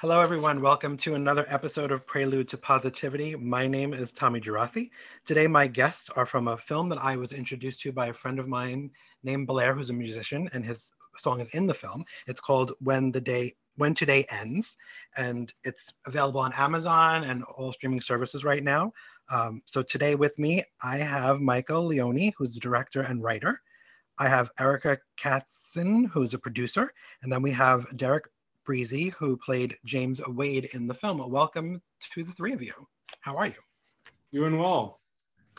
Hello, everyone. Welcome to another episode of Prelude to Positivity. My name is Tommy Geraci. Today, my guests are from a film that I was introduced to by a friend of mine named Blair, who's a musician, and his song is in the film. It's called When the Day When Today Ends, and it's available on Amazon and all streaming services right now. Um, so today with me, I have Michael Leoni, who's the director and writer. I have Erica katzen who's a producer, and then we have Derek Breezy, who played James Wade in the film. Welcome to the three of you. How are you? Doing well.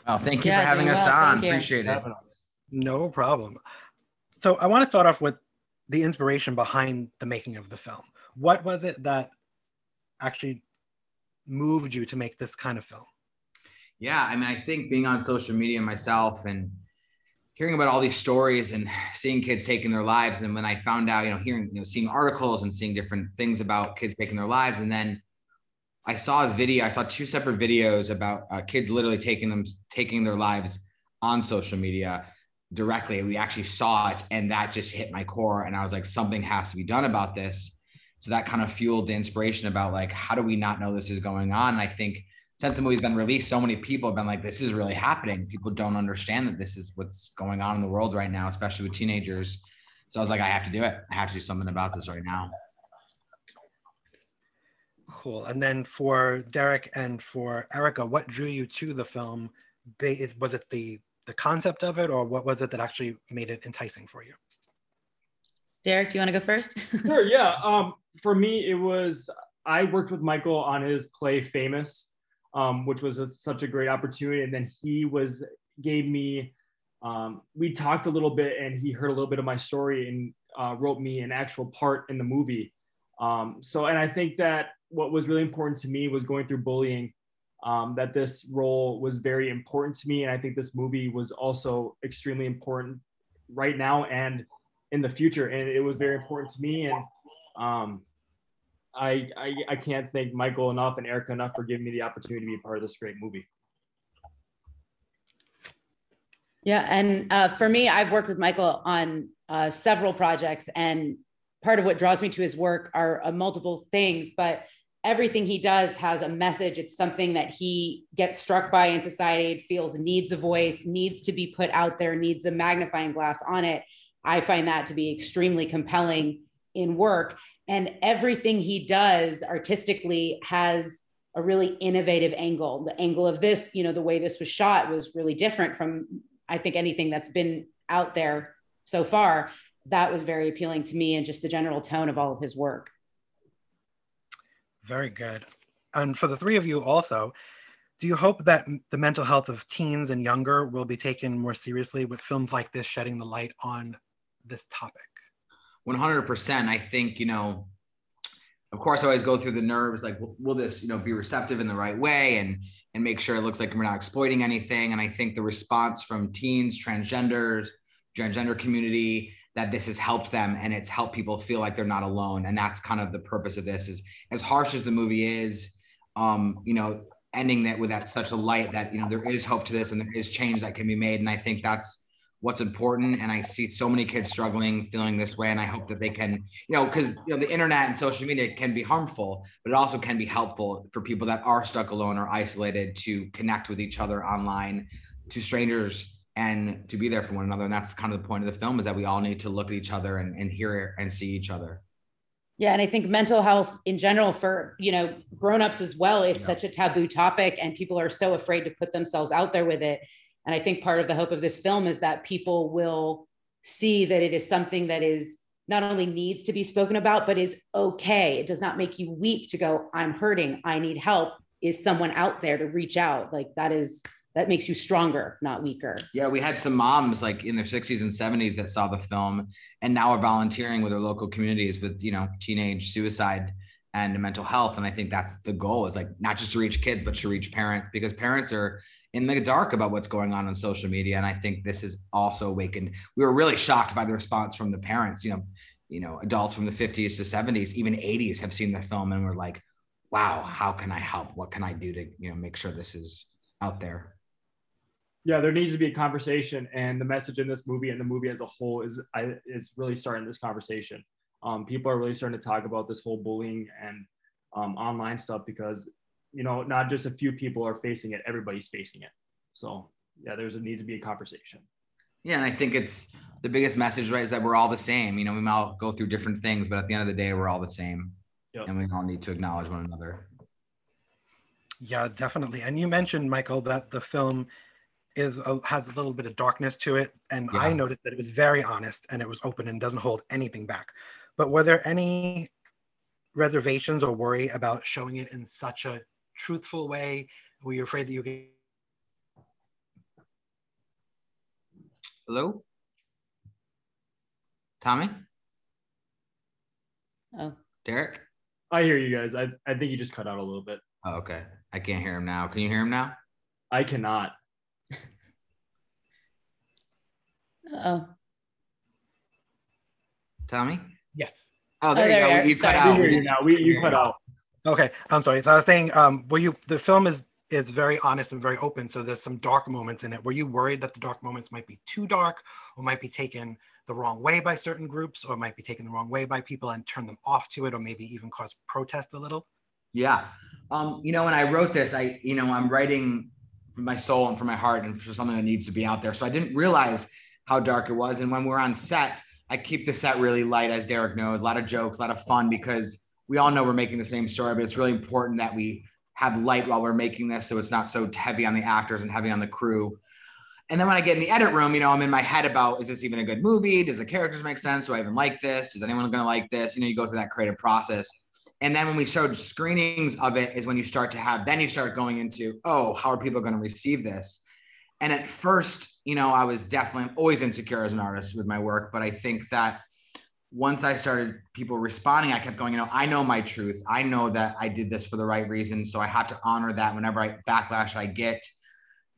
Well, thank you yeah, for having us well. on. Appreciate it. No problem. So I want to start off with the inspiration behind the making of the film. What was it that actually moved you to make this kind of film? Yeah, I mean, I think being on social media myself and hearing about all these stories and seeing kids taking their lives, and when I found out, you know, hearing, you know, seeing articles and seeing different things about kids taking their lives, and then I saw a video. I saw two separate videos about uh, kids literally taking them, taking their lives on social media directly. We actually saw it, and that just hit my core. And I was like, something has to be done about this. So that kind of fueled the inspiration about like, how do we not know this is going on? And I think since the movie's been released, so many people have been like, this is really happening. People don't understand that this is what's going on in the world right now, especially with teenagers. So I was like, I have to do it. I have to do something about this right now. Cool. And then for Derek and for Erica, what drew you to the film? Was it the the concept of it, or what was it that actually made it enticing for you? Derek, do you want to go first? sure. Yeah. Um, for me, it was I worked with Michael on his play Famous, um, which was a, such a great opportunity. And then he was gave me, um, we talked a little bit, and he heard a little bit of my story and uh, wrote me an actual part in the movie. Um, so, and I think that what was really important to me was going through bullying. Um, that this role was very important to me, and I think this movie was also extremely important right now and in the future. And it was very important to me, and um, I, I, I can't thank Michael enough and Erica enough for giving me the opportunity to be part of this great movie. Yeah, and uh, for me, I've worked with Michael on uh, several projects, and part of what draws me to his work are uh, multiple things, but everything he does has a message. It's something that he gets struck by in society, feels needs a voice, needs to be put out there, needs a magnifying glass on it. I find that to be extremely compelling in work and everything he does artistically has a really innovative angle. The angle of this you know the way this was shot was really different from i think anything that's been out there so far. That was very appealing to me and just the general tone of all of his work. Very good. And for the three of you also do you hope that the mental health of teens and younger will be taken more seriously with films like this shedding the light on this topic 100%. I think, you know, of course, I always go through the nerves like, will this, you know, be receptive in the right way and, and make sure it looks like we're not exploiting anything. And I think the response from teens, transgenders, transgender community, that this has helped them and it's helped people feel like they're not alone. And that's kind of the purpose of this is as harsh as the movie is, um, you know, ending that with that such a light that, you know, there is hope to this and there is change that can be made. And I think that's, what's important and i see so many kids struggling feeling this way and i hope that they can you know because you know the internet and social media can be harmful but it also can be helpful for people that are stuck alone or isolated to connect with each other online to strangers and to be there for one another and that's kind of the point of the film is that we all need to look at each other and, and hear and see each other yeah and i think mental health in general for you know grown-ups as well it's yeah. such a taboo topic and people are so afraid to put themselves out there with it and I think part of the hope of this film is that people will see that it is something that is not only needs to be spoken about, but is okay. It does not make you weak to go, I'm hurting, I need help. Is someone out there to reach out? Like that is that makes you stronger, not weaker. Yeah, we had some moms like in their 60s and 70s that saw the film and now are volunteering with their local communities with, you know, teenage suicide and mental health. And I think that's the goal is like not just to reach kids, but to reach parents because parents are in the dark about what's going on on social media. And I think this has also awakened. We were really shocked by the response from the parents. You know, you know, adults from the 50s to 70s, even 80s, have seen the film and we're like, "Wow, how can I help? What can I do to you know make sure this is out there?" Yeah, there needs to be a conversation, and the message in this movie and the movie as a whole is I, is really starting this conversation. Um, people are really starting to talk about this whole bullying and um, online stuff because you know not just a few people are facing it everybody's facing it. So yeah there's a need to be a conversation. Yeah and i think it's the biggest message right is that we're all the same. You know we might all go through different things but at the end of the day we're all the same. Yep. and we all need to acknowledge one another. Yeah definitely. And you mentioned michael that the film is a, has a little bit of darkness to it. And yeah. i noticed that it was very honest and it was open and doesn't hold anything back. But were there any reservations or worry about showing it in such a truthful way? Were you afraid that you could? Hello? Tommy? Oh. Derek? I hear you guys. I, I think you just cut out a little bit. Oh, okay. I can't hear him now. Can you hear him now? I cannot. oh. Tommy? Yes. Oh, there, oh, there you go. You, cut out. We you now. We, you cut out. Okay, I'm sorry. So I was saying, um, were you? The film is is very honest and very open. So there's some dark moments in it. Were you worried that the dark moments might be too dark, or might be taken the wrong way by certain groups, or might be taken the wrong way by people and turn them off to it, or maybe even cause protest a little? Yeah. Um, you know, when I wrote this, I, you know, I'm writing for my soul and for my heart and for something that needs to be out there. So I didn't realize how dark it was. And when we're on set, I keep the set really light, as Derek knows, a lot of jokes, a lot of fun, because we all know we're making the same story, but it's really important that we have light while we're making this, so it's not so heavy on the actors and heavy on the crew. And then when I get in the edit room, you know, I'm in my head about is this even a good movie? Does the characters make sense? Do I even like this? Is anyone going to like this? You know, you go through that creative process. And then when we showed screenings of it, is when you start to have, then you start going into, oh, how are people going to receive this? And at first, you know, I was definitely always insecure as an artist with my work, but I think that once I started people responding, I kept going, you know, I know my truth. I know that I did this for the right reason. So I have to honor that whenever I backlash I get,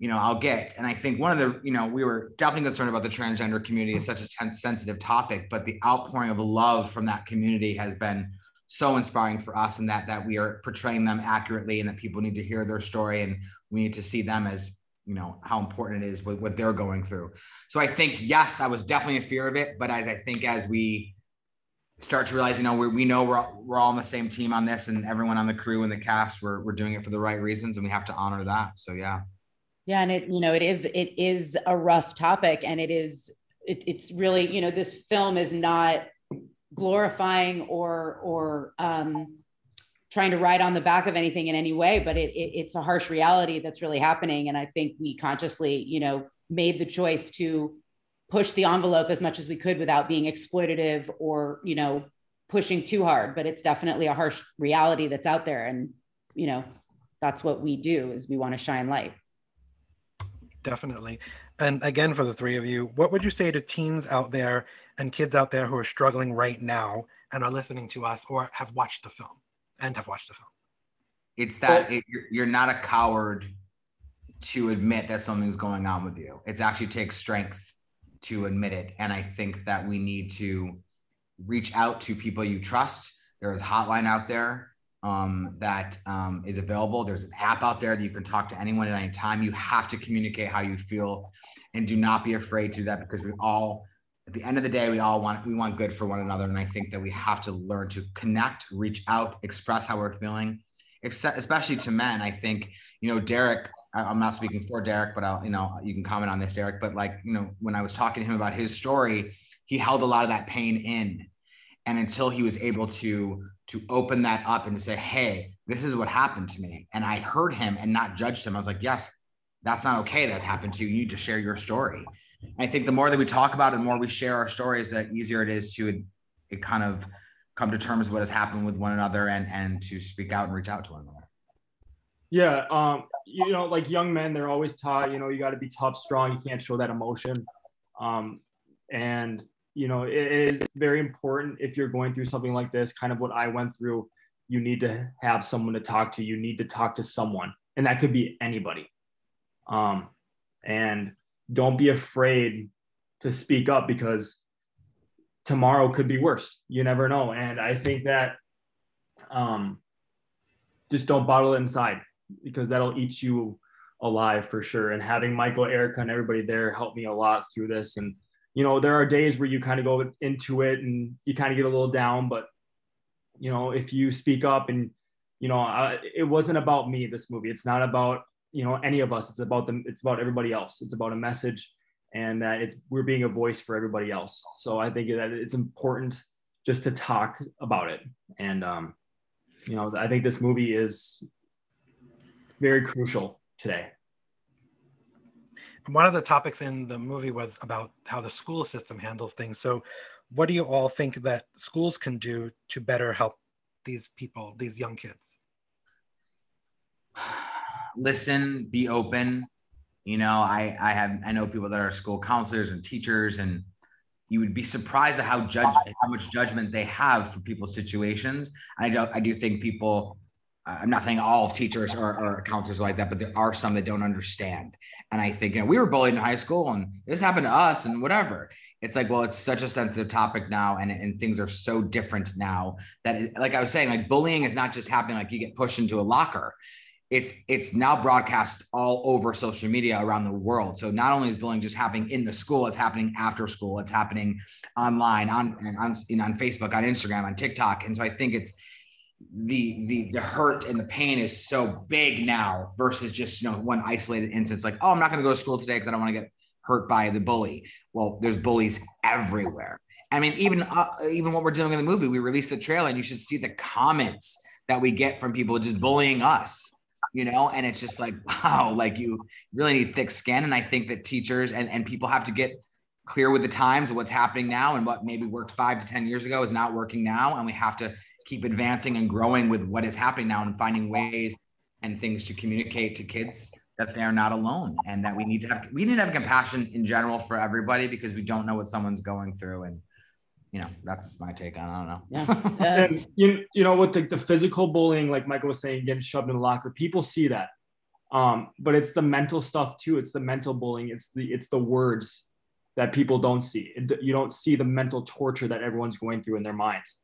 you know, I'll get. And I think one of the, you know, we were definitely concerned about the transgender community. is such a tense, sensitive topic, but the outpouring of love from that community has been so inspiring for us and that that we are portraying them accurately and that people need to hear their story and we need to see them as you know how important it is with what they're going through so i think yes i was definitely a fear of it but as i think as we start to realize, you know, we we know we're, we're all on the same team on this and everyone on the crew and the cast, we're, we're doing it for the right reasons and we have to honor that. So, yeah. Yeah. And it, you know, it is, it is a rough topic and it is, it, it's really, you know, this film is not glorifying or, or, um, trying to ride on the back of anything in any way, but it, it it's a harsh reality that's really happening. And I think we consciously, you know, made the choice to push the envelope as much as we could without being exploitative or you know pushing too hard but it's definitely a harsh reality that's out there. And you know that's what we do is we want to shine lights definitely. And again for the three of you what would you say to teens out there and kids out there who are struggling right now and are listening to us or have watched the film and have watched the film? It's that it, you're, you're not a coward to admit that something's going on with you. It actually takes strength to admit it. And I think that we need to reach out to people you trust. There is a hotline out there um, that um, is available. There's an app out there that you can talk to anyone at any time. You have to communicate how you feel and do not be afraid to do that because we all, at the end of the day, we all want, we want good for one another. And I think that we have to learn to connect, reach out, express how we're feeling, especially to men. I think, you know, Derek I'm not speaking for Derek, but I'll, you know, you can comment on this, Derek. But like, you know, when I was talking to him about his story, he held a lot of that pain in. And until he was able to to open that up and to say, hey, this is what happened to me. And I heard him and not judged him. I was like, yes, that's not okay that happened to you. You need to share your story. And I think the more that we talk about it, the more we share our stories, the easier it is to it, kind of come to terms with what has happened with one another and and to speak out and reach out to one another. Yeah, um, you know, like young men, they're always taught, you know, you got to be tough, strong. You can't show that emotion. Um, and you know, it is very important if you're going through something like this, kind of what I went through. You need to have someone to talk to. You need to talk to someone, and that could be anybody. Um, and don't be afraid to speak up because tomorrow could be worse. You never know. And I think that um, just don't bottle it inside because that'll eat you alive for sure. And having Michael, Erica, and everybody there helped me a lot through this. And you know, there are days where you kind of go into it and you kind of get a little down, but you know, if you speak up and you know, I, it wasn't about me. This movie, it's not about you know any of us. It's about them. It's about everybody else. It's about a message, and that it's we're being a voice for everybody else. So I think that it's important just to talk about it. And um, you know, I think this movie is very crucial today. One of the topics in the movie was about how the school system handles things. So, what do you all think that schools can do to better help these people, these young kids? Listen, be open. You know, I I have I know people that are school counselors and teachers, and you would be surprised at how judge how much judgment they have for people's situations. I do I do think people. I'm not saying all teachers or, or counselors like that, but there are some that don't understand. And I think you know we were bullied in high school, and this happened to us, and whatever. It's like well it's such a sensitive topic now and, and things are so different now that it, like i was saying like bullying is not just happening like you get pushed into a locker. It's it's now broadcast all over social media around the world. So not only is bullying just happening in the school it's happening after school. It's happening online on on, you know, on facebook on instagram on tiktok. And so i think it's the the the hurt and the pain is so big now versus just you know one isolated instance like oh i'm not going to go to school today because i don't want to get hurt by the bully. Well, there's bullies everywhere. I mean, even uh, even what we're doing in the movie, we released the trailer, and you should see the comments that we get from people just bullying us. You know, and it's just like, wow, like you really need thick skin. And I think that teachers and, and people have to get clear with the times of what's happening now and what maybe worked five to 10 years ago is not working now. And we have to keep advancing and growing with what is happening now and finding ways and things to communicate to kids that they're not alone and that we need to have we need to have compassion in general for everybody because we don't know what someone's going through and you know that's my take on I don't know. Yeah. and you, you know with the, the physical bullying like Michael was saying getting shoved in the locker people see that. Um but it's the mental stuff too. It's the mental bullying. It's the it's the words that people don't see. You don't see the mental torture that everyone's going through in their minds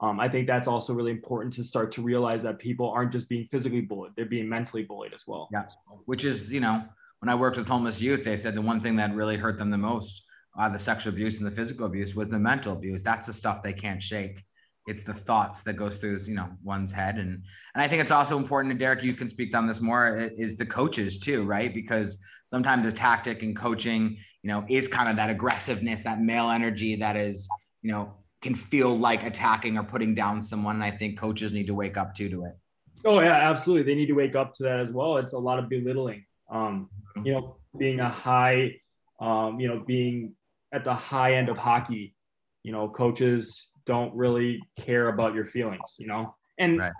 um, I think that's also really important to start to realize that people aren't just being physically bullied; they're being mentally bullied as well. Yeah, which is you know when I worked with homeless youth, they said the one thing that really hurt them the most, uh, the sexual abuse and the physical abuse, was the mental abuse. That's the stuff they can't shake. It's the thoughts that goes through you know one's head, and and I think it's also important. And Derek, you can speak on this more. Is the coaches too, right? Because sometimes the tactic and coaching, you know, is kind of that aggressiveness, that male energy that is you know can feel like attacking or putting down someone. And I think coaches need to wake up too to it. Oh yeah, absolutely. They need to wake up to that as well. It's a lot of belittling. Um, you know, being a high, um, you know, being at the high end of hockey, you know, coaches don't really care about your feelings, you know, and right.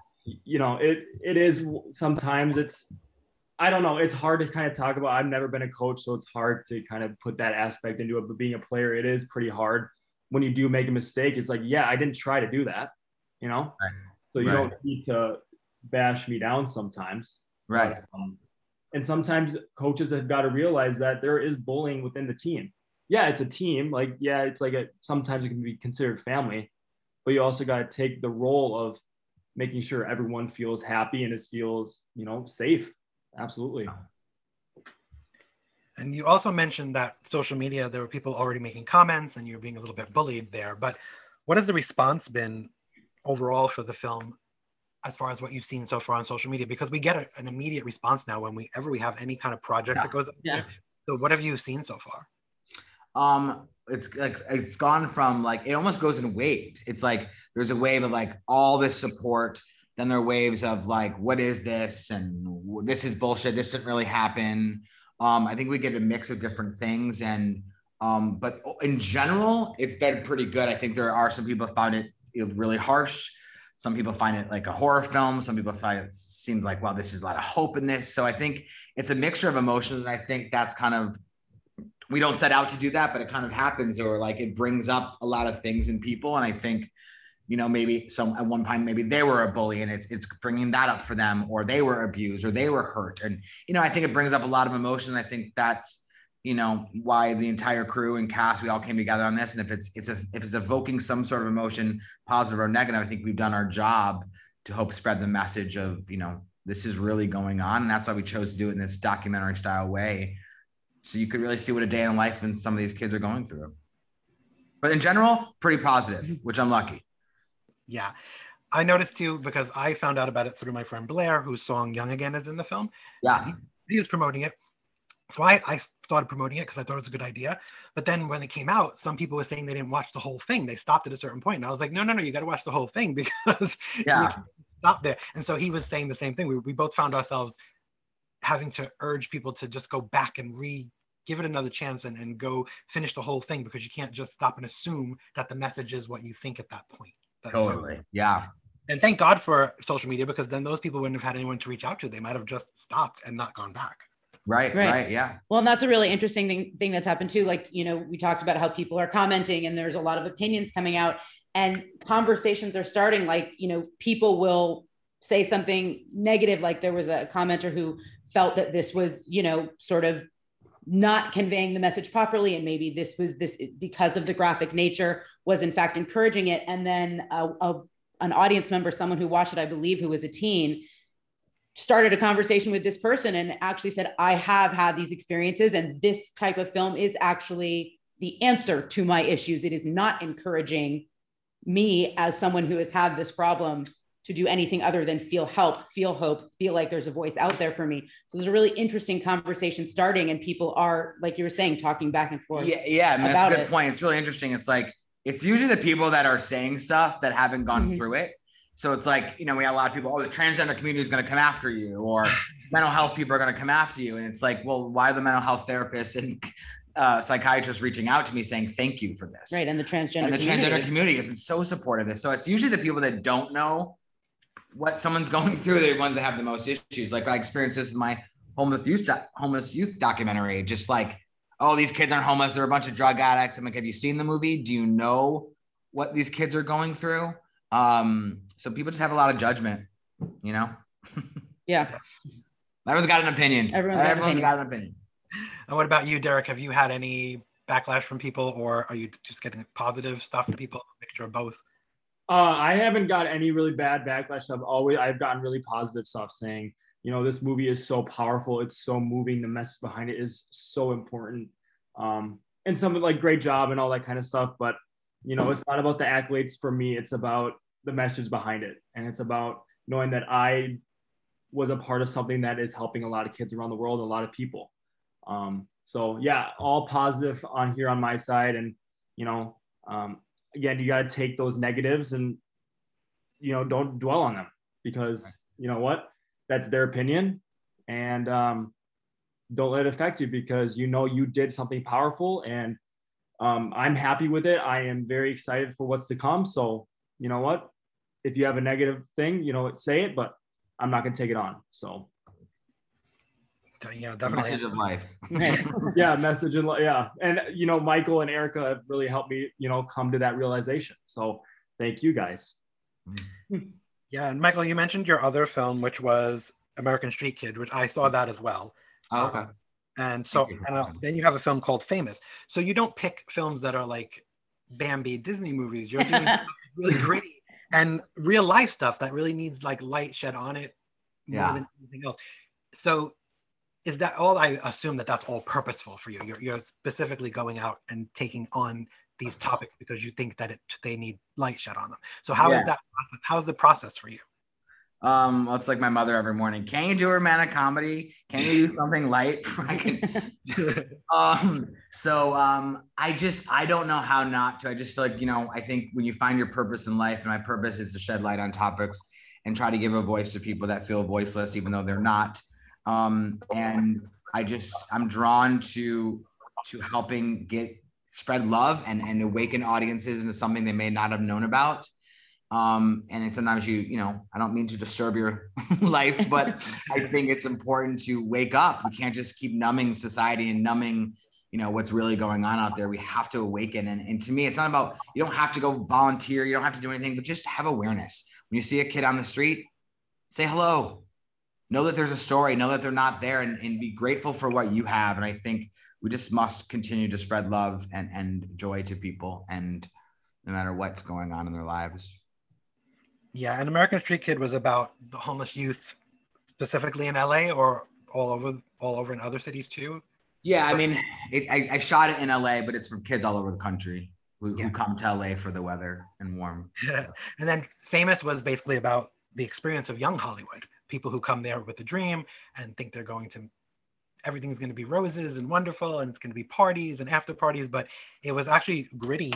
you know, it it is sometimes it's I don't know. It's hard to kind of talk about. I've never been a coach, so it's hard to kind of put that aspect into it. But being a player, it is pretty hard when you do make a mistake, it's like, yeah, I didn't try to do that, you know? Right. So you right. don't need to bash me down sometimes. Right. Um, and sometimes coaches have got to realize that there is bullying within the team. Yeah, it's a team. Like, yeah, it's like a sometimes it can be considered family, but you also got to take the role of making sure everyone feels happy and is feels, you know, safe. Absolutely. And you also mentioned that social media, there were people already making comments and you're being a little bit bullied there. But what has the response been overall for the film as far as what you've seen so far on social media? Because we get a, an immediate response now whenever we we have any kind of project yeah. that goes up yeah. There. So what have you seen so far? Um, it's like it's gone from like it almost goes in waves. It's like there's a wave of like all this support, then there are waves of like, what is this? And this is bullshit. This didn't really happen. Um, I think we get a mix of different things, and um, but in general, it's been pretty good. I think there are some people found it really harsh. Some people find it like a horror film. Some people find it seems like, wow, this is a lot of hope in this. So I think it's a mixture of emotions. And I think that's kind of, we don't set out to do that, but it kind of happens or like it brings up a lot of things in people. And I think you know maybe some at one time maybe they were a bully and it's it's bringing that up for them or they were abused or they were hurt. And you know i think it brings up a lot of emotion. I think that's you know why the entire crew and cast we all came together on this. And if it's it's a, if it's evoking some sort of emotion positive or negative i think we've done our job to help spread the message of you know this is really going on. And that's why we chose to do it in this documentary style way. So you could really see what a day in life and some of these kids are going through. But in general pretty positive which i'm lucky yeah. I noticed too because I found out about it through my friend Blair, whose song "Young Again" is in the film. Yeah. He, he was promoting it, so I, I started promoting it because I thought it was a good idea. But then when it came out, some people were saying they didn't watch the whole thing. They stopped at a certain point. and I was like, no, no, no, you got to watch the whole thing because Yeah. stop there. And so he was saying the same thing. We, we both found ourselves having to urge people to just go back and re give it another chance and, and go finish the whole thing because you can't just stop and assume that the message is what you think at that point. That's so- Totally. Yeah. and thank God for social media because then those people wouldn't have had anyone to reach out to. They might have just stopped and not gone back. Right. Right. Right. Yeah. Well, and that's a really interesting thing, thing that's happened too. Like, you know, we talked about how people are commenting and there's a lot of opinions coming out and conversations are starting. Like, you know, people will say something negative. Like there was a commenter who felt that this was, you know, sort of not conveying the message properly. And maybe this was this because of the graphic nature was in fact encouraging it. And then a, a, an audience member, someone who watched it, I believe, who was a teen, started a conversation with this person and actually said, I have had these experiences, and this type of film is actually the answer to my issues. It is not encouraging me as someone who has had this problem to do anything other than feel helped, feel hope, feel like there's a voice out there for me. So there's a really interesting conversation starting, and people are, like you were saying, talking back and forth. Yeah, yeah, I mean, that's a good it. point. It's really interesting. It's like it's usually the people that are saying stuff that haven't gone Mhm. through it. So it's like you know we have a lot of people. Oh, the transgender community is going to come after you, or mental health people are going to come after you, and it's like, well, why are the mental health therapists and uh, psychiatrists reaching out to me saying thank you for this? Right. And the transgender and the community. transgender community been so supportive of this. So it's usually the people that don't know what someone's going through, they're the ones that have the most issues. Like I experienced this with my homeless youth doc- homeless youth documentary. Just like, oh, these kids aren't homeless; they're a bunch of drug addicts. I'm like, have you seen the movie? Do you know what these kids are going through? Um, so people just have a lot of judgment, you know. Yeah. Everyone's got an opinion. Everyone's got an opinion. got an opinion. And what about you, Derek? Have you had any backlash from people or are you just getting positive stuff from people? Mixture of both. Uh, I haven't got any really bad backlash. I've always I've gotten really positive stuff saying, you know, this movie is so powerful. It's so moving. The message behind it is so important. Um, and some like great job and all that kind of stuff. But you know, it's not about the accolades for me. It's about the message behind it, and it's about knowing that I was a part of something that is helping a lot of kids around the world, a lot of people. Um, so yeah, all positive on here on my side, and you know, um, again, you got to take those negatives and you know don't dwell on them because you know what, that's their opinion, and um, don't let it affect you because you know you did something powerful, and um, I'm happy with it. I am very excited for what's to come. So you know what, if you have a negative thing, you know, say it, but I'm not gonna take it on. So Yeah, definitely. message of life. Yeah, message and li- yeah, and you know, Michael and Erica have really helped me, you know, come to that realization. So thank you guys. Yeah, and Michael, you mentioned your other film, which was American Street Kid, which I saw that as well. Oh, okay. And so, you. and uh, then you have a film called Famous. So you don't pick films that are like Bambi Disney movies. You're doing really gritty and real life stuff that really needs like light shed on it more Yeah. than anything else. So is that all? I assume that that's all purposeful for you. You're, you're specifically going out and taking on these topics because you think that it they need light shed on them. So how is Yeah. that process? How's the process for you? Um, well, it's like my mother every morning. Can you do a romantic comedy? Can you do something light? Um, so um, I just I don't know how not to. I just feel like you know I think when you find your purpose in life, and my purpose is to shed light on topics and try to give a voice to people that feel voiceless, even though they're not. Um, and I just I'm drawn to to helping get spread love and and awaken audiences into something they may not have known about. Um and sometimes you you know i don't mean to disturb your life but i think it's important to wake up. We can't just keep numbing society and numbing you know what's really going on out there. We have to awaken. And, and to me it's not about you don't have to go volunteer. You don't have to do anything but just have awareness. When you see a kid on the street say hello know that there's a story know that they're not there and, and be grateful for what you have and i think we just must continue to spread love and, and joy to people and no matter what's going on in their lives Yeah, and American Street Kid was about the homeless youth, specifically in LA or all over all over in other cities too. Yeah, I mean, it, I, I shot it in LA, but it's for kids all over the country. Who, Yeah. who come to LA for the weather and warm. and then famous was basically about the experience of young hollywood people who come there with a dream and think they're going to everything's going to be roses and wonderful and it's going to be parties and after parties but it was actually gritty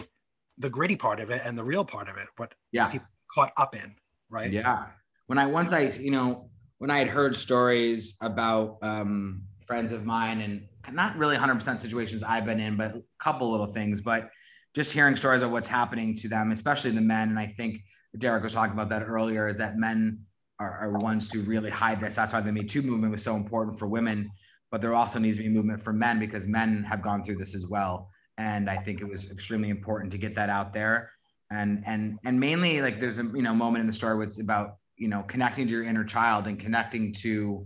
the gritty part of it and the real part of it what Yeah. people caught up in right Yeah. When I once I, you know, when I had heard stories about um, friends of mine and not really 100% situations I've been in, but a couple little things, but just hearing stories of what's happening to them, especially the men. And I think Derek was talking about that earlier is that men are, are ones who really hide this. That's why the Me Too movement was so important for women, but there also needs to be movement for men because men have gone through this as well. And I think it was extremely important to get that out there and and and mainly like there's a you know moment in the story where it's about you know connecting to your inner child and connecting to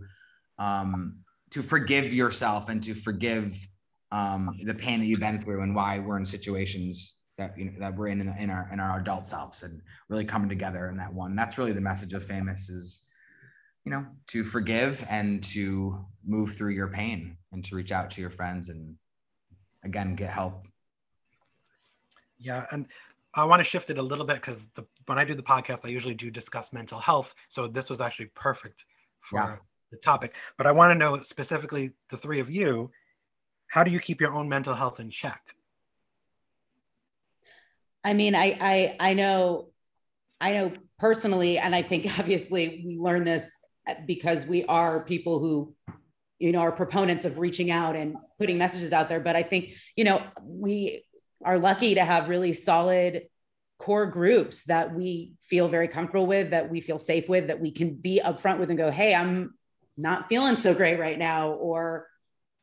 um to forgive yourself and to forgive um the pain that you've been through and why we're in situations that you know that we're in in, in our in our adult selves and really coming together in that one that's really the message of famous is you know to forgive and to move through your pain and to reach out to your friends and again get help Yeah, and I want to shift it a little bit because the, when I do the podcast, I usually do discuss mental health. So this was actually perfect for Yeah. the topic. But I want to know specifically the three of you, how do you keep your own mental health in check? I mean, I I I know, I know personally, and I think obviously we learn this because we are people who, you know, are proponents of reaching out and putting messages out there. But I think you know we are lucky to have really solid core groups that we feel very comfortable with, that we feel safe with, that we can be upfront with and go, hey, I'm not feeling so great right now, or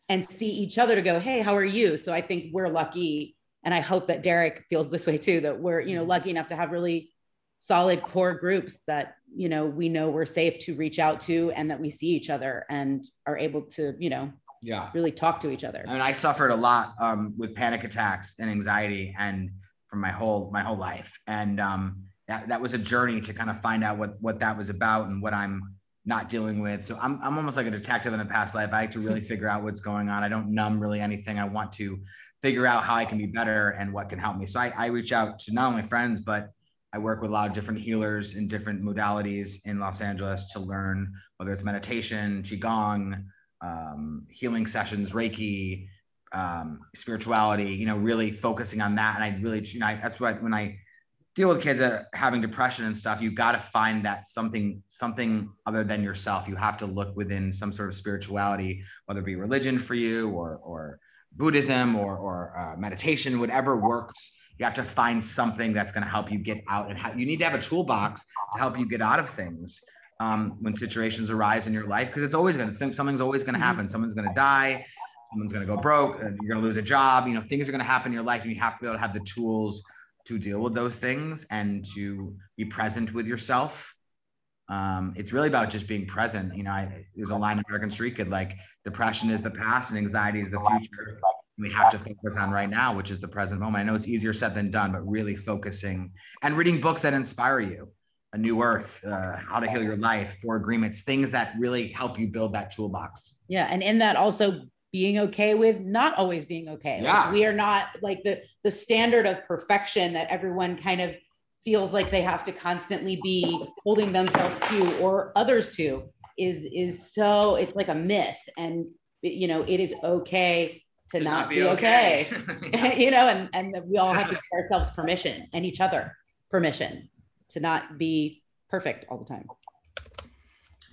and see each other to go, hey, how are you? So I think we're lucky and i hope that derek feels this way too that we're you know lucky enough to have really solid core groups that you know we know we're safe to reach out to and that we see each other and are able to you know yeah really talk to each other I mean, I suffered a lot um, with panic attacks and anxiety, and from my whole my whole life, and um, that that was a journey to kind of find out what what that was about and what I'm not dealing with. So I'm I'm almost like a detective in a past life. I like to really figure out what's going on. I don't numb really anything. I want to figure out how I can be better and what can help me. So I, I reach out to not only friends, but I work with a lot of different healers in different modalities in Los Angeles to learn whether it's meditation, qigong, um, healing sessions, Reiki, um, spirituality. You know, really focusing on that. And I really, you know, I, that's what when I deal with kids that are having depression and stuff, you got to find that something, something other than yourself. You have to look within some sort of spirituality, whether it be religion for you or or Buddhism or or uh, meditation, whatever works. You have to find something that's going to help you get out, and you need to have a toolbox to help you get out of things um, when situations arise in your life, because it's always going to think something's always going to happen. Someone's going to die, someone's going to go broke, and you're going to lose a job. You know, things are going to happen in your life, and you have to be able to have the tools to deal with those things and to be present with yourself. Um, it's really about just being present. You know, I, there's a line in American Street Kid like depression is the past and anxiety is the future. We have to focus on right now, which is the present moment. I know it's easier said than done, but really focusing and reading books that inspire you. A New Earth, uh, How to Heal Your Life, Four Agreements, things that really help you build that toolbox. yeah and in that also being okay with not always being okay Like, Yeah. we are not like the the standard of perfection that everyone kind of feels like they have to constantly be holding themselves to or others to is is so it's like a myth and you know it is okay to, not, be, okay, Yeah. you know and and we all have to give ourselves permission and each other permission to not be perfect all the time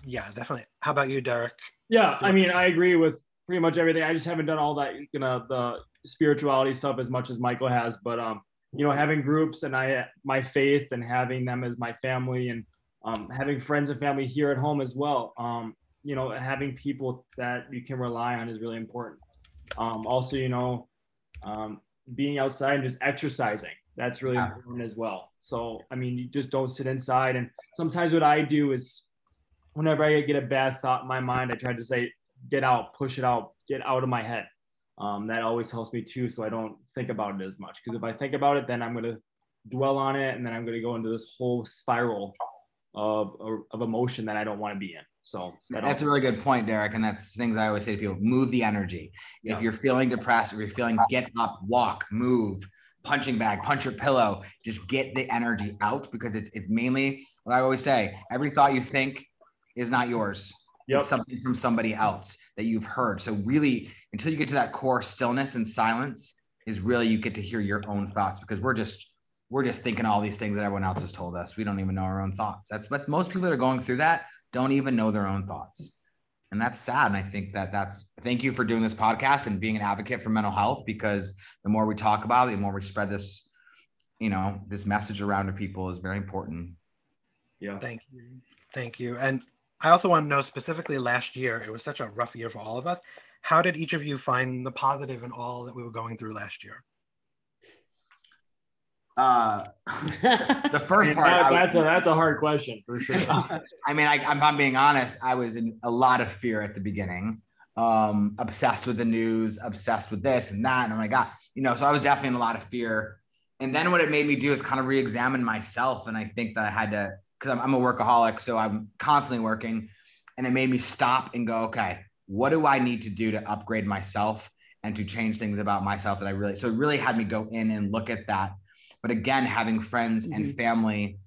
Yeah, definitely. How about you, Derek? Yeah, I mean, I agree with pretty much everything. I just haven't done all that, you know, the spirituality stuff as much as Michael has. But um, you know, having groups and I my faith and having them as my family and um, having friends and family here at home as well. Um, you know, having people that you can rely on is really important. Um, also, you know, um, being outside and just exercising. That's really Yeah. important as well. So, I mean, you just don't sit inside. And sometimes what I do is whenever I get a bad thought in my mind, I try to say, get out, push it out, get out of my head. Um, that always helps me too, so I don't think about it as much. Because if I think about it, then I'm gonna dwell on it, and then I'm gonna go into this whole spiral of of emotion that I don't want to be in. So that That's a really good point, Derek. And that's things I always say to people move the energy. Yeah. If you're feeling depressed, if you're feeling, get up, walk, move, punching bag, punch your pillow, just get the energy out because it's it's mainly what I always say. Every thought you think is not yours. Yep. It's something from somebody else that you've heard. So really, until you get to that core stillness and silence, is really you get to hear your own thoughts because we're just we're just thinking all these things that everyone else has told us. We don't even know our own thoughts. That's what most people that are going through that don't even know their own thoughts. And that's sad. And I think that that's thank you for doing this podcast and being an advocate for mental health because the more we talk about it, the more we spread this, you know, this message around to people is very important. Yeah. Thank you. Thank you. And I also want to know specifically last year, it was such a rough year for all of us. How did each of you find the positive in all that we were going through last year? Uh, the first part, that- I- that's a that's a hard question for sure. I mean, I, I'm, I'm being honest. I was in a lot of fear at the beginning, um, obsessed with the news, obsessed with this and that. And oh my God, you know, so I was definitely in a lot of fear. And then what it made me do is kind of re examine myself. And I think that I had to, because I'm, I'm a workaholic, so I'm constantly working. And it made me stop and go, okay, what do I need to do to upgrade myself and to change things about myself that I really, so it really had me go in and look at that. But again, having friends and Mhm. family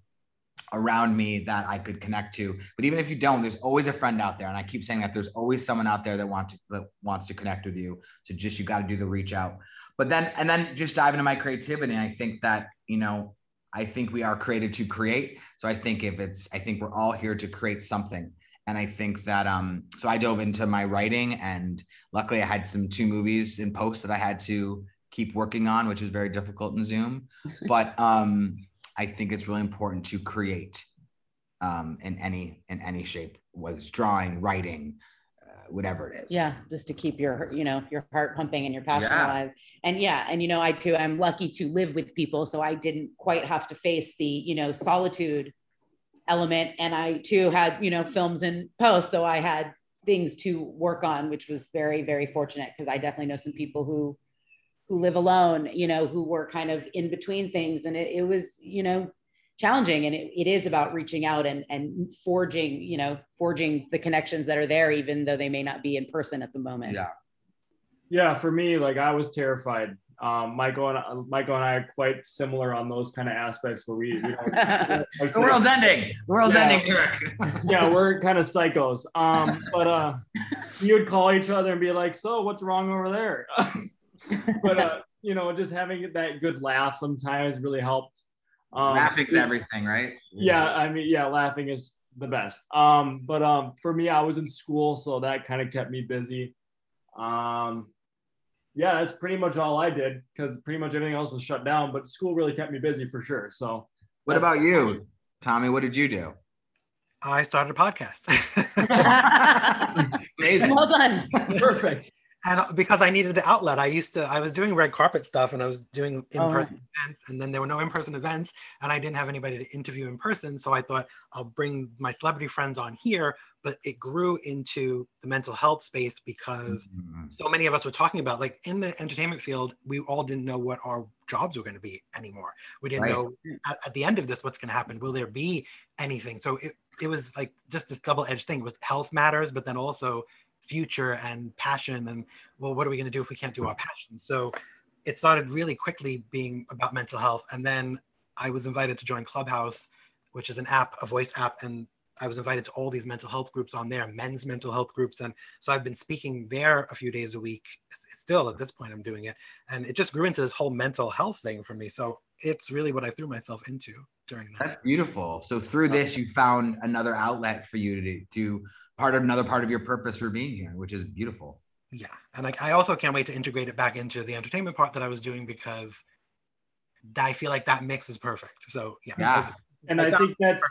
around me that I could connect to. But even if you don't, there's always a friend out there. And I keep saying that there's always someone out there that wants to that wants to connect with you. So just you got to do the reach out. But then and then just dive into my creativity. I think that, you know, I think we are created to create. So I think if it's I think we're all here to create something. And I think that um so I dove into my writing and luckily I had some two movies in post that I had to keep working on, which was very difficult in Zoom. But um I think it's really important to create um, in any in any shape, whether it's drawing, writing, whatever it is. yeah just to keep your you know your heart pumping and your passion Yeah. alive and yeah and you know i too i'm lucky to live with people so i didn't quite have to face the you know solitude element and i too had you know films in post so i had things to work on which was very very fortunate because i definitely know some people who who live alone you know who were kind of in between things and it, it was you know challenging and it, it is about reaching out and and forging you know forging the connections that are there even though they may not be in person at the moment Yeah. Yeah, for me, like I was terrified. Um, Michael and uh, Michael and I are quite similar on those kind of aspects where we, you know, like, The world's ending. The world's Yeah. ending, Eric. yeah, we're kind of psychos. Um, but uh, we would call each other and be like, "So, what's wrong over there?" but uh, you know, just having that good laugh sometimes really helped. Um, Laughing's everything, right? yeah i mean yeah laughing is the best um but um for me i was in school so that kind of kept me busy um yeah that's pretty much all i did because pretty much everything else was shut down but school really kept me busy for sure so What about you, Tommy? What did you do? I started a podcast. Amazing. well done perfect and because I needed the outlet, I used to, I was doing red carpet stuff and I was doing in person events, and then there were no in person events, and I didn't have anybody to interview in person. So I thought I'll bring my celebrity friends on here, but it grew into the mental health space because Mhm. so many of us were talking about, like in the entertainment field, we all didn't know what our jobs were going to be anymore. We didn't Right. know at, at the end of this what's going to happen. Will there be anything? So it, it was like just this double edged thing. It was health matters, but then also future and passion and well what are we going to do if we can't do our passion? So it started really quickly being about mental health. And then i was invited to join clubhouse which is an app a voice app and i was invited to all these mental health groups on there men's mental health groups. And so i've been speaking there a few days a week still at this point i'm doing it. And it just grew into this whole mental health thing for me. So it's really what i threw myself into during that. That's beautiful. So through this, you found another outlet for you to do, to part of another part of your purpose for being here, which is beautiful. yeah. And I, I also can't wait to integrate it back into the entertainment part that i was doing because i feel like that mix is perfect. So yeah, Yeah. and I i think that's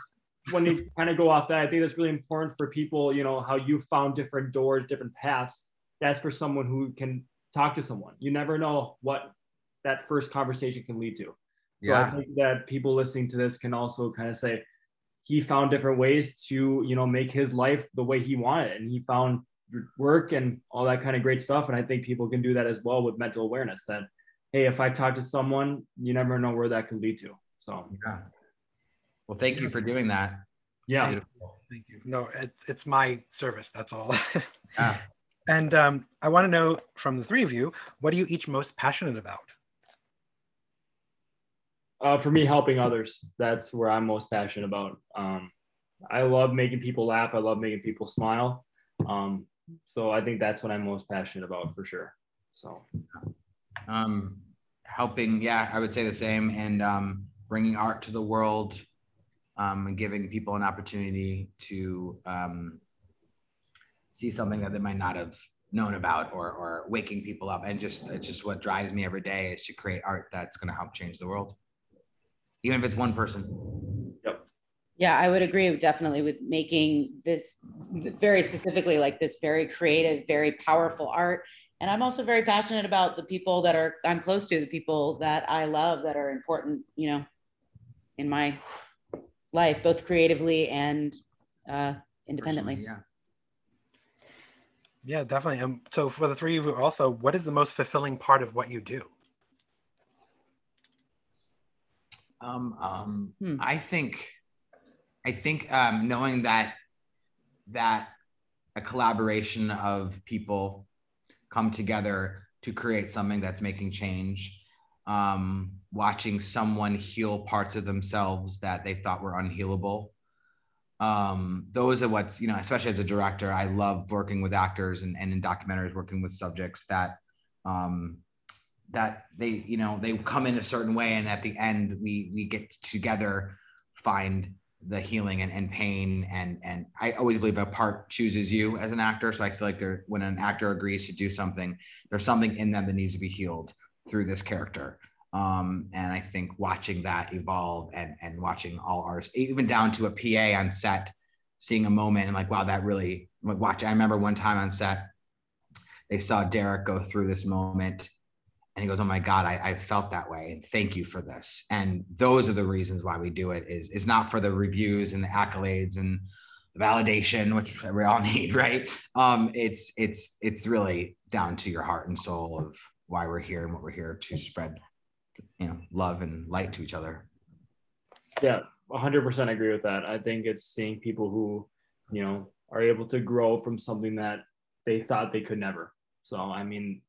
when you kind of go off that i think that's really important for people you know how you found different doors different paths. That's for someone who can talk to someone. You never know what that first conversation can lead to. So I think that people listening to this can also kind of say he found different ways to, you know, make his life the way he wanted, and he found work and all that kind of great stuff. And I think people can do that as well with mental awareness. That hey, if I talk to someone, you never know where that could lead to. So Yeah. Well, thank you for doing that. yeah, Beautiful. thank you no it's, it's my service that's all Yeah. and um, i want to know from the three of you what are you each most passionate about uh, for me, helping others. That's where I'm most passionate about. Um, I love making people laugh. I love making people smile. Um, so I think that's what I'm most passionate about for sure. So, um, helping, yeah, I would say the same, and um, bringing art to the world, um, and giving people an opportunity to um, see something that they might not have known about, or or waking people up, and just it's just what drives me every day is to create art that's going to help change the world, even if it's one person. Yep. Yeah, I would agree definitely with making this very specifically like this very creative, very powerful art. And I'm also very passionate about the people that are I'm close to, the people that I love that are important, you know, in my life, both creatively and uh, independently. yeah. Yeah, definitely. Um, so for the three of you also, what is the most fulfilling part of what you do? Um, um, Hmm. I think, I think um, knowing that that a collaboration of people come together to create something that's making change. Um, watching someone heal parts of themselves that they thought were unhealable. Um, those are what's you know, especially as a director, I love working with actors and, and in documentaries, working with subjects that um, that they you know they come in a certain way and at the end we we get together find the healing and, and pain. And and i always believe a part chooses you as an actor. So i feel like there when an actor agrees to do something there's something in them that needs to be healed through this character. Um, and i think watching that evolve and and watching all artists even down to a pa on set seeing a moment and like wow that really like watch i remember one time on set they saw derek go through this moment and he goes oh my god I, I felt that way and thank you for this and those are the reasons why we do it is is not for the reviews and the accolades and the validation which we all need right um it's it's it's really down to your heart and soul of why we're here and what we're here to spread you know love and light to each other Yeah, 100% agree with that. I think it's seeing people who, you know, are able to grow from something that they thought they could never. So, I mean,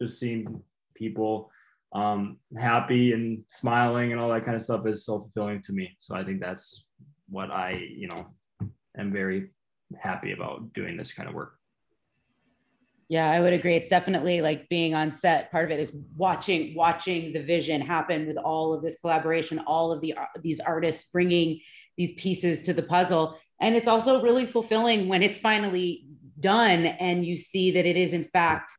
just seeing people um, happy and smiling and all that kind of stuff is so fulfilling to me. So, I think that's what I, you know, am very happy about doing this kind of work. Yeah, I would agree. It's definitely like being on set. Part of it is watching watching the vision happen with all of this collaboration, all of the these artists bringing these pieces to the puzzle, and it's also really fulfilling when it's finally done and you see that it is in fact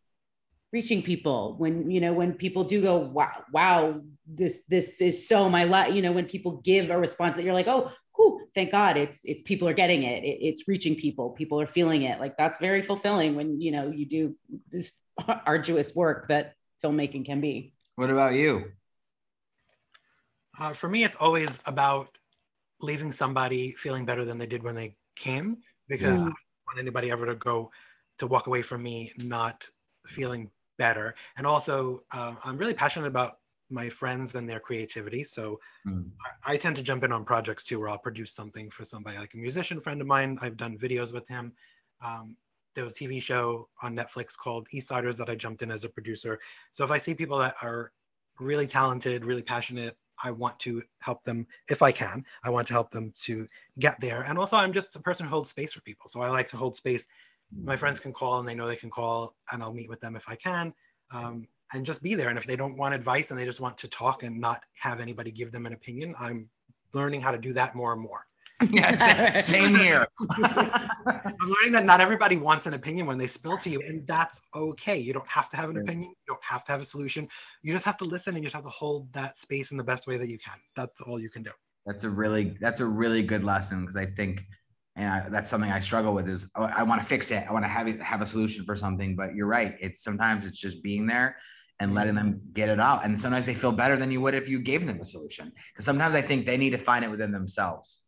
reaching people. When you know when people do go, wow, wow, this this is so my life. You know when people give a response that you're like, oh, whew, thank God, it's it's people are getting it. it. It's reaching people. People are feeling it. Like that's very fulfilling when you know you do this arduous work that filmmaking can be. what about you Uh, for me, it's always about leaving somebody feeling better than they did when they came because Mm. I don't want anybody ever to go to walk away from me not feeling better. And also, uh, I'm really passionate about my friends and their creativity. So Mm. I, I tend to jump in on projects too, where I'll produce something for somebody like a musician friend of mine. I've done videos with him. Um, there was a TV show on Netflix called Eastsiders that I jumped in as a producer. So if I see people that are really talented, really passionate, I want to help them if I can. I want to help them to get there. And also, I'm just a person who holds space for people. So I like to hold space. My friends can call and they know they can call, and I'll meet with them if I can. Um, and just be there. And if they don't want advice and they just want to talk and not have anybody give them an opinion, I'm learning how to do that more and more. yeah same, same here I'm learning that not everybody wants an opinion when they spill to you, and that's okay. You don't have to have an opinion. You don't have to have a solution. You just have to listen and you just have to hold that space in the best way that you can. That's all you can do. that's a really that's a really good lesson because I think and I, that's something I struggle with is oh, I want to fix it. I want to have it, have a solution for something, but you're right. It's sometimes it's just being there and letting them get it out. And sometimes they feel better than you would if you gave them a solution. Because sometimes I think they need to find it within themselves.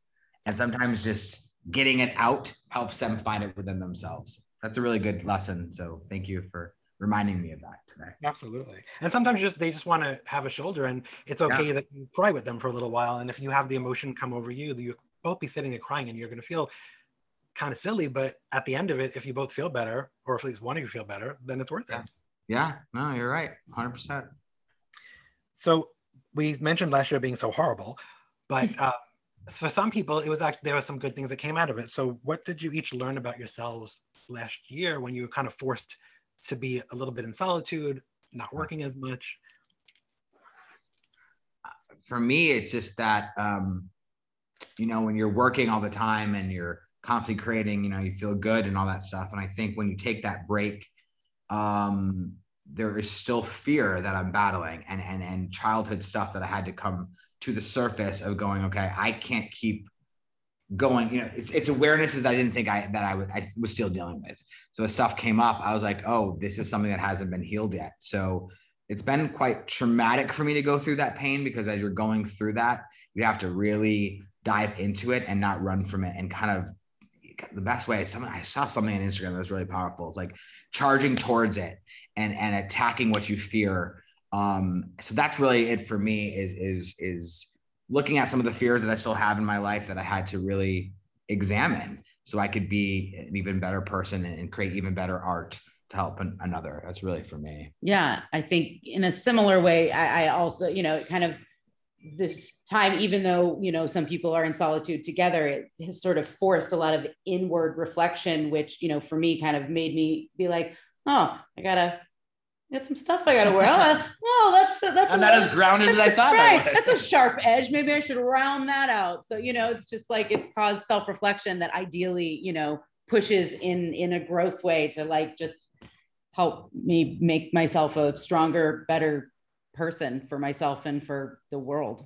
And sometimes just getting it out helps them find it within themselves. That's a really good lesson. So thank you for reminding me of that today. Absolutely. And sometimes just they just want to have a shoulder, and it's okay that you cry with them for a little while. And if you have the emotion come over you, you both be sitting there crying, and you're going to feel kind of silly. But at the end of it, if you both feel better, or if at least one of you feel better, then it's worth it. Yeah, no, you're right. 100%. So we mentioned last year being so horrible, but uh, for some people, it was actually there were some good things that came out of it. So, what did you each learn about yourselves last year when you were kind of forced to be a little bit in solitude, not working as much? For me, it's just that um, you know when you're working all the time and you're constantly creating, you know, you feel good and all that stuff. And I think when you take that break, um, there is still fear that I'm battling and and and childhood stuff that I had to come to the surface of going, okay, I can't keep going. You know, it's, it's awarenesses that I didn't think I that I I was still dealing with. So as stuff came up, I was like, oh, this is something that hasn't been healed yet. So it's been quite traumatic for me to go through that pain because as you're going through that, you have to really dive into it and not run from it and kind of the best way. Someone I saw something on Instagram that was really powerful. It's like charging towards it and and attacking what you fear um, so that's really it for me is is is looking at some of the fears that I still have in my life that I had to really examine so I could be an even better person and, create even better art to help an, another. That's really for me. Yeah, I think in a similar way, I, I also, you know, kind of this time, even though, you know, some people are in solitude together, it has sort of forced a lot of inward reflection, which, you know, for me kind of made me be like, oh, I gotta got some stuff I gotta wear. Oh, well, that's that's. I'm not as grounded as I thought. Right, that's a sharp edge. Maybe I should round that out. So you know, it's just like it's caused self reflection that ideally, you know, pushes in in a growth way to like just help me make myself a stronger, better person for myself and for the world,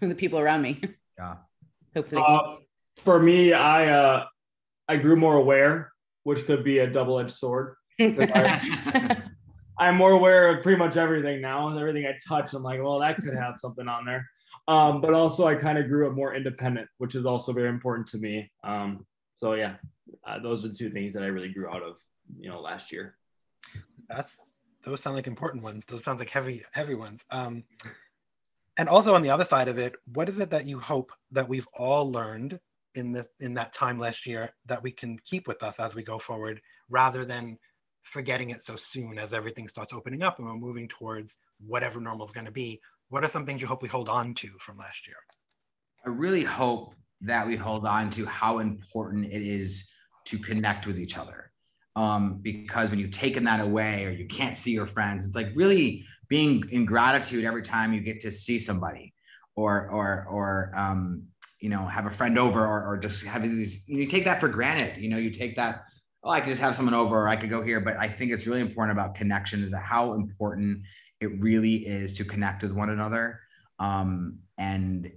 and the people around me. Yeah. Hopefully. Uh, for me, I uh, I grew more aware, which could be a double edged sword. I'm more aware of pretty much everything now. Everything I touch, I'm like, well, that could have something on there. Um, but also, I kind of grew up more independent, which is also very important to me. Um, so yeah, uh, those are the two things that I really grew out of, you know, last year. That's those sound like important ones. Those sounds like heavy, heavy ones. Um, and also on the other side of it, what is it that you hope that we've all learned in the in that time last year that we can keep with us as we go forward, rather than forgetting it so soon as everything starts opening up and we're moving towards whatever normal is going to be what are some things you hope we hold on to from last year i really hope that we hold on to how important it is to connect with each other um, because when you've taken that away or you can't see your friends it's like really being in gratitude every time you get to see somebody or or or um, you know have a friend over or, or just have these you take that for granted you know you take that oh, I could just have someone over or I could go here. But I think it's really important about connection is that how important it really is to connect with one another. Um, and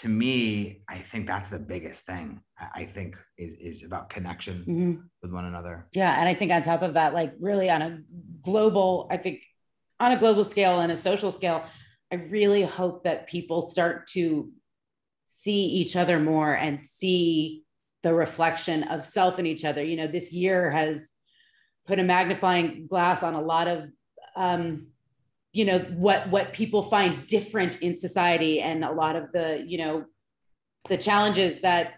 to me, I think that's the biggest thing. I think is is about connection mm-hmm. with one another. Yeah, and I think on top of that, like really on a global, I think on a global scale and a social scale, I really hope that people start to see each other more and see the reflection of self in each other. You know, this year has put a magnifying glass on a lot of, um, you know, what what people find different in society, and a lot of the, you know, the challenges that,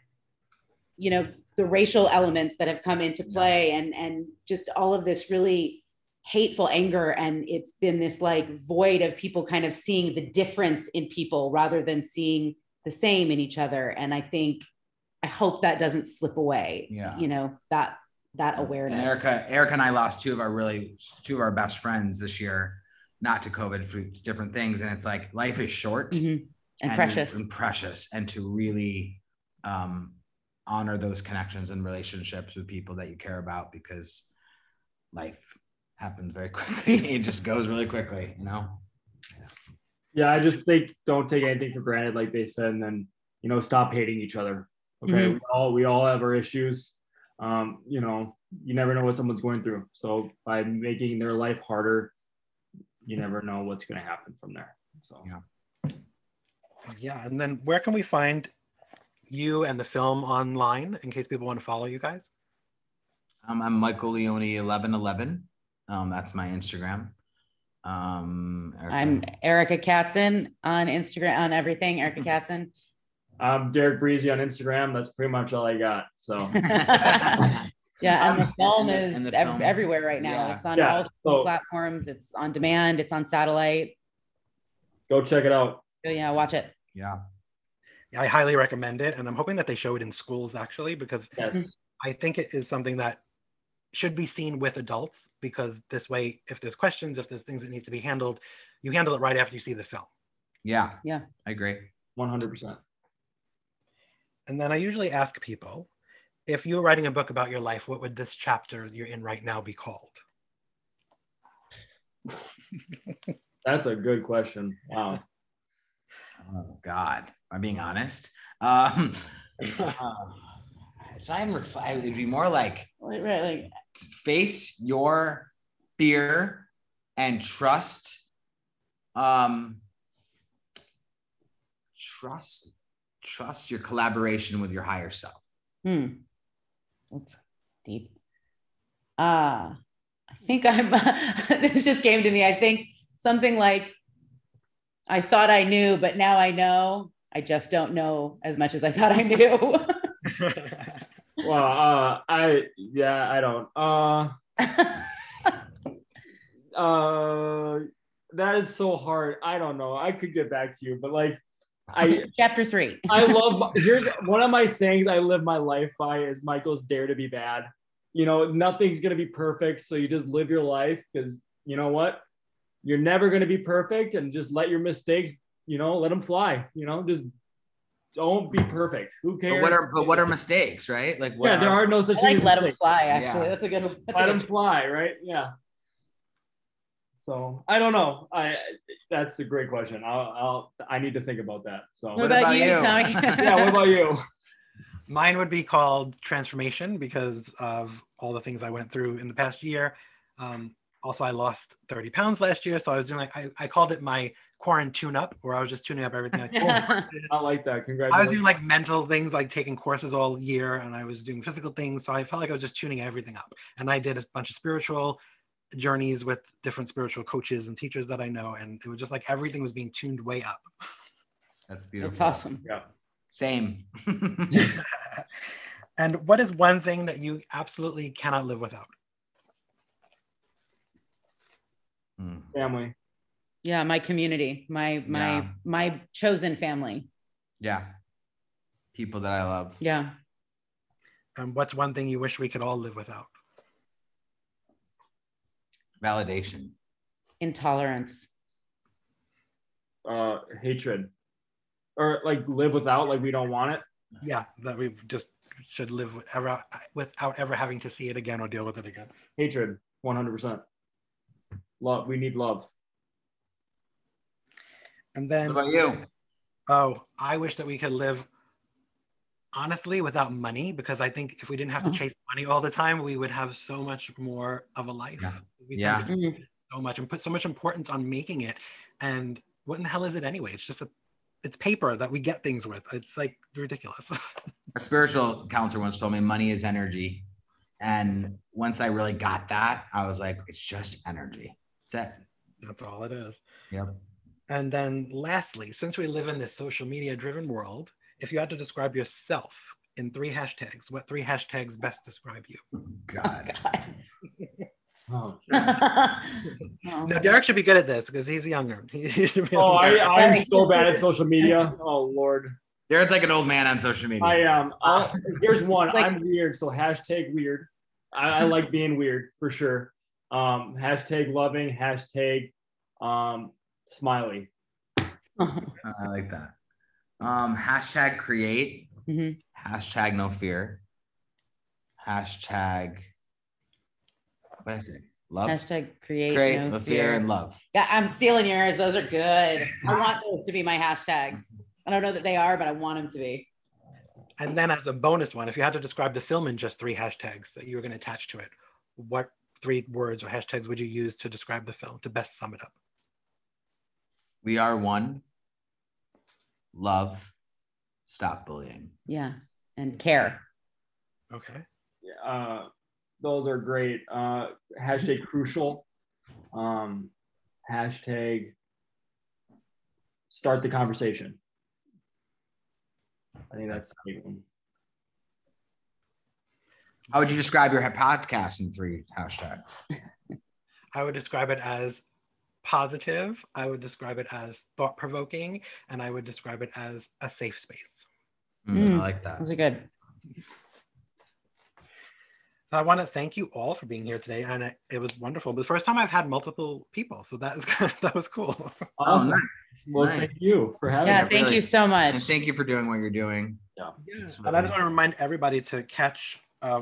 you know, the racial elements that have come into play, and and just all of this really hateful anger and it's been this like void of people kind of seeing the difference in people rather than seeing the same in each other and i think I hope that doesn't slip away. Yeah. You know, that that awareness. And Erica, Erica and I lost two of our really two of our best friends this year, not to COVID for different things. And it's like life is short mm-hmm. and, and, precious. And precious. And to really um, honor those connections and relationships with people that you care about because life happens very quickly. it just goes really quickly, you know? Yeah, I just think don't take anything for granted, like they said, and then you know, stop hating each other. Okay, mm-hmm. we all we all have our issues. Um, you know, you never know what someone's going through. So by making their life harder, you never know what's going to happen from there. So yeah, yeah. And then where can we find you and the film online in case people want to follow you guys? Um, I'm Michael Leoni eleven eleven. Um, that's my Instagram. Um, Erica. I'm Erica Katzen on Instagram on everything. Erica mm-hmm. Katzen. I'm Derek Breezy on Instagram. That's pretty much all I got. So yeah, and the film is the film. Everywhere right now. Yeah. It's on yeah. all so, platforms. It's on demand. It's on satellite. Go check it out. Oh, yeah, watch it. Yeah. I highly recommend it, and I'm hoping that they show it in schools actually because Yes. I think it is something that should be seen with adults because this way, if there's questions, if there's things that need to be handled, you handle it right after you see the film. Yeah. Yeah. I agree. 100%. And then I usually ask people, if you were writing a book about your life, what would this chapter you're in right now be called? That's a good question. Wow. Oh God. I'm I being honest? Um, uh, it's not even ref- it'd be more like Right, right, like face your fear and trust um trust trust your collaboration with your higher self Hmm. That's deep. Uh, I think I'm, this just came to me. I think something like, I thought I knew, but now I know. I just don't know as much as I thought I knew. Well, uh, I, yeah, I don't. Uh, uh, that is so hard. I don't know. I could get back to you, but like, I, Chapter three. I love here's one of my sayings I live my life by is Michael's dare to be bad. You know, nothing's gonna be perfect, so you just live your life because you know what? You're never gonna be perfect, and just let your mistakes, you know, let them fly. You know, just don't be perfect. Who cares? but what are but what are mistakes right like what yeah, there are no such I like as let them fly, actually. Yeah. That's a good one. That's Let a them fly, right? Yeah. So I don't know. I that's a great question. I'll, I'll I need to think about that. So What What about, about you, you? Tommy? yeah. What about you? Mine would be called Transformation because of all the things I went through in the past year. Um, also, I lost 30 pounds last year. So I was doing like, I, I called it my quarantine up, where I was just tuning up everything. I told I like that. Congratulations. I was doing like mental things, like taking courses all year, and I was doing physical things. So I felt like I was just tuning everything up. And I did a bunch of spiritual journeys with different spiritual coaches and teachers that I know. And it was just like everything was being tuned way up. that's beautiful That's awesome. yeah. same and what is one thing that you absolutely cannot live without? Hmm. Family. Yeah, my community, my my Yeah. my chosen family. yeah people that i love Yeah. And what's one thing you wish we could all live without? Validation Intolerance. Uh, hatred, or like live without. Like we don't want it. Yeah, that we just should live with ever, without ever having to see it again or deal with it again. Hatred. One hundred percent. Love. We need love. And what then, about you oh, I wish that we could live honestly without money because I think if we didn't have to Oh. chase money all the time, we would have so much more of a life. Yeah. We Yeah. tend to Mm. so much and put so much importance on making it. And what in the hell is it anyway? It's just a, it's paper that we get things with. It's like ridiculous. our spiritual counselor once told me money is energy and once i really got that i was like it's just energy that's it That's all it is. yep And then lastly, since we live in this social media driven world, if you had to describe yourself in three hashtags, what three hashtags best describe you? Oh, god God. Oh, No. No, Derek should be good at this because he's younger. He be oh I, I'm so bad at social media. Oh Lord. Jared's like an old man on social media I am. Uh, here's one. Like- I'm weird, so hashtag weird. I, I like being weird for sure. Um, hashtag loving. Hashtag um, smiley. i like that um hashtag create Mhm. hashtag no fear hashtag what I say? love Hashtag create, create no no fear. fear and love Yeah, I'm stealing yours. Those are good. I want those to be my hashtags. I don't know that they are, but I want them to be. And then as a bonus one, if you had to describe the film in just three hashtags that you were going to attach to it, what three words or hashtags would you use to describe the film to best sum it up? we are one love stop bullying Yeah, and care. Okay. Uh, those are great. Uh, hashtag crucial. Um, hashtag start the conversation. I think that's a big one. how would you describe your podcast in three hashtags I would describe it as positive. I would describe it as thought provoking, and I would describe it as a safe space. Mm, Mm. I like that. Those are good. So I want to thank you all for being here today, and it, it was wonderful. The first time I've had multiple people, so that is that was cool. Awesome. nice. Well, Nice. thank you for having Yeah, me. thank really. you so much. And thank you for doing what you're doing. Yeah. It's And I just want to remind everybody to catch uh,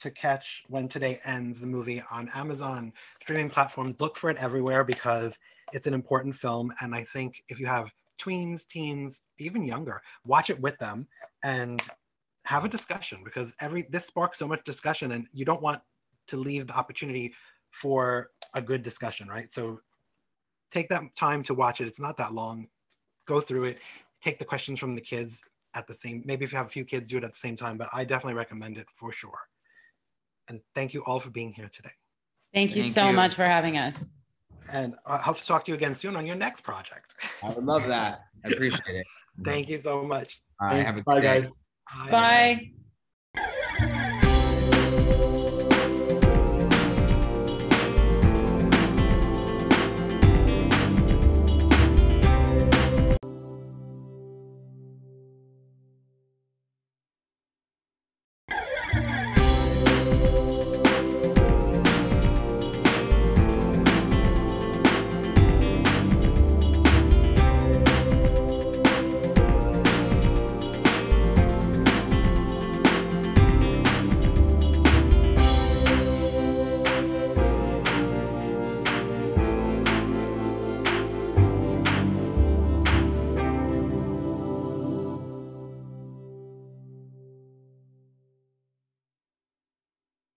to catch when today ends the movie on Amazon streaming platforms. Look for it everywhere because it's an important film, and I think if you have tweens, teens, even younger, watch it with them and have a discussion because every this sparks so much discussion, and you don't want to leave the opportunity for a good discussion, right? So take that time to watch it. It's not that long. Go through it. Take the questions from the kids at the same. Maybe if you have a few kids, do it at the same time. But I definitely recommend it for sure. And thank you all for being here today. Thank you Thank so you. much for having us. And I hope to talk to you again soon on your next project. I would love that. I appreciate it. thank you so much. All right, have a Bye, day. guys. Bye. Bye.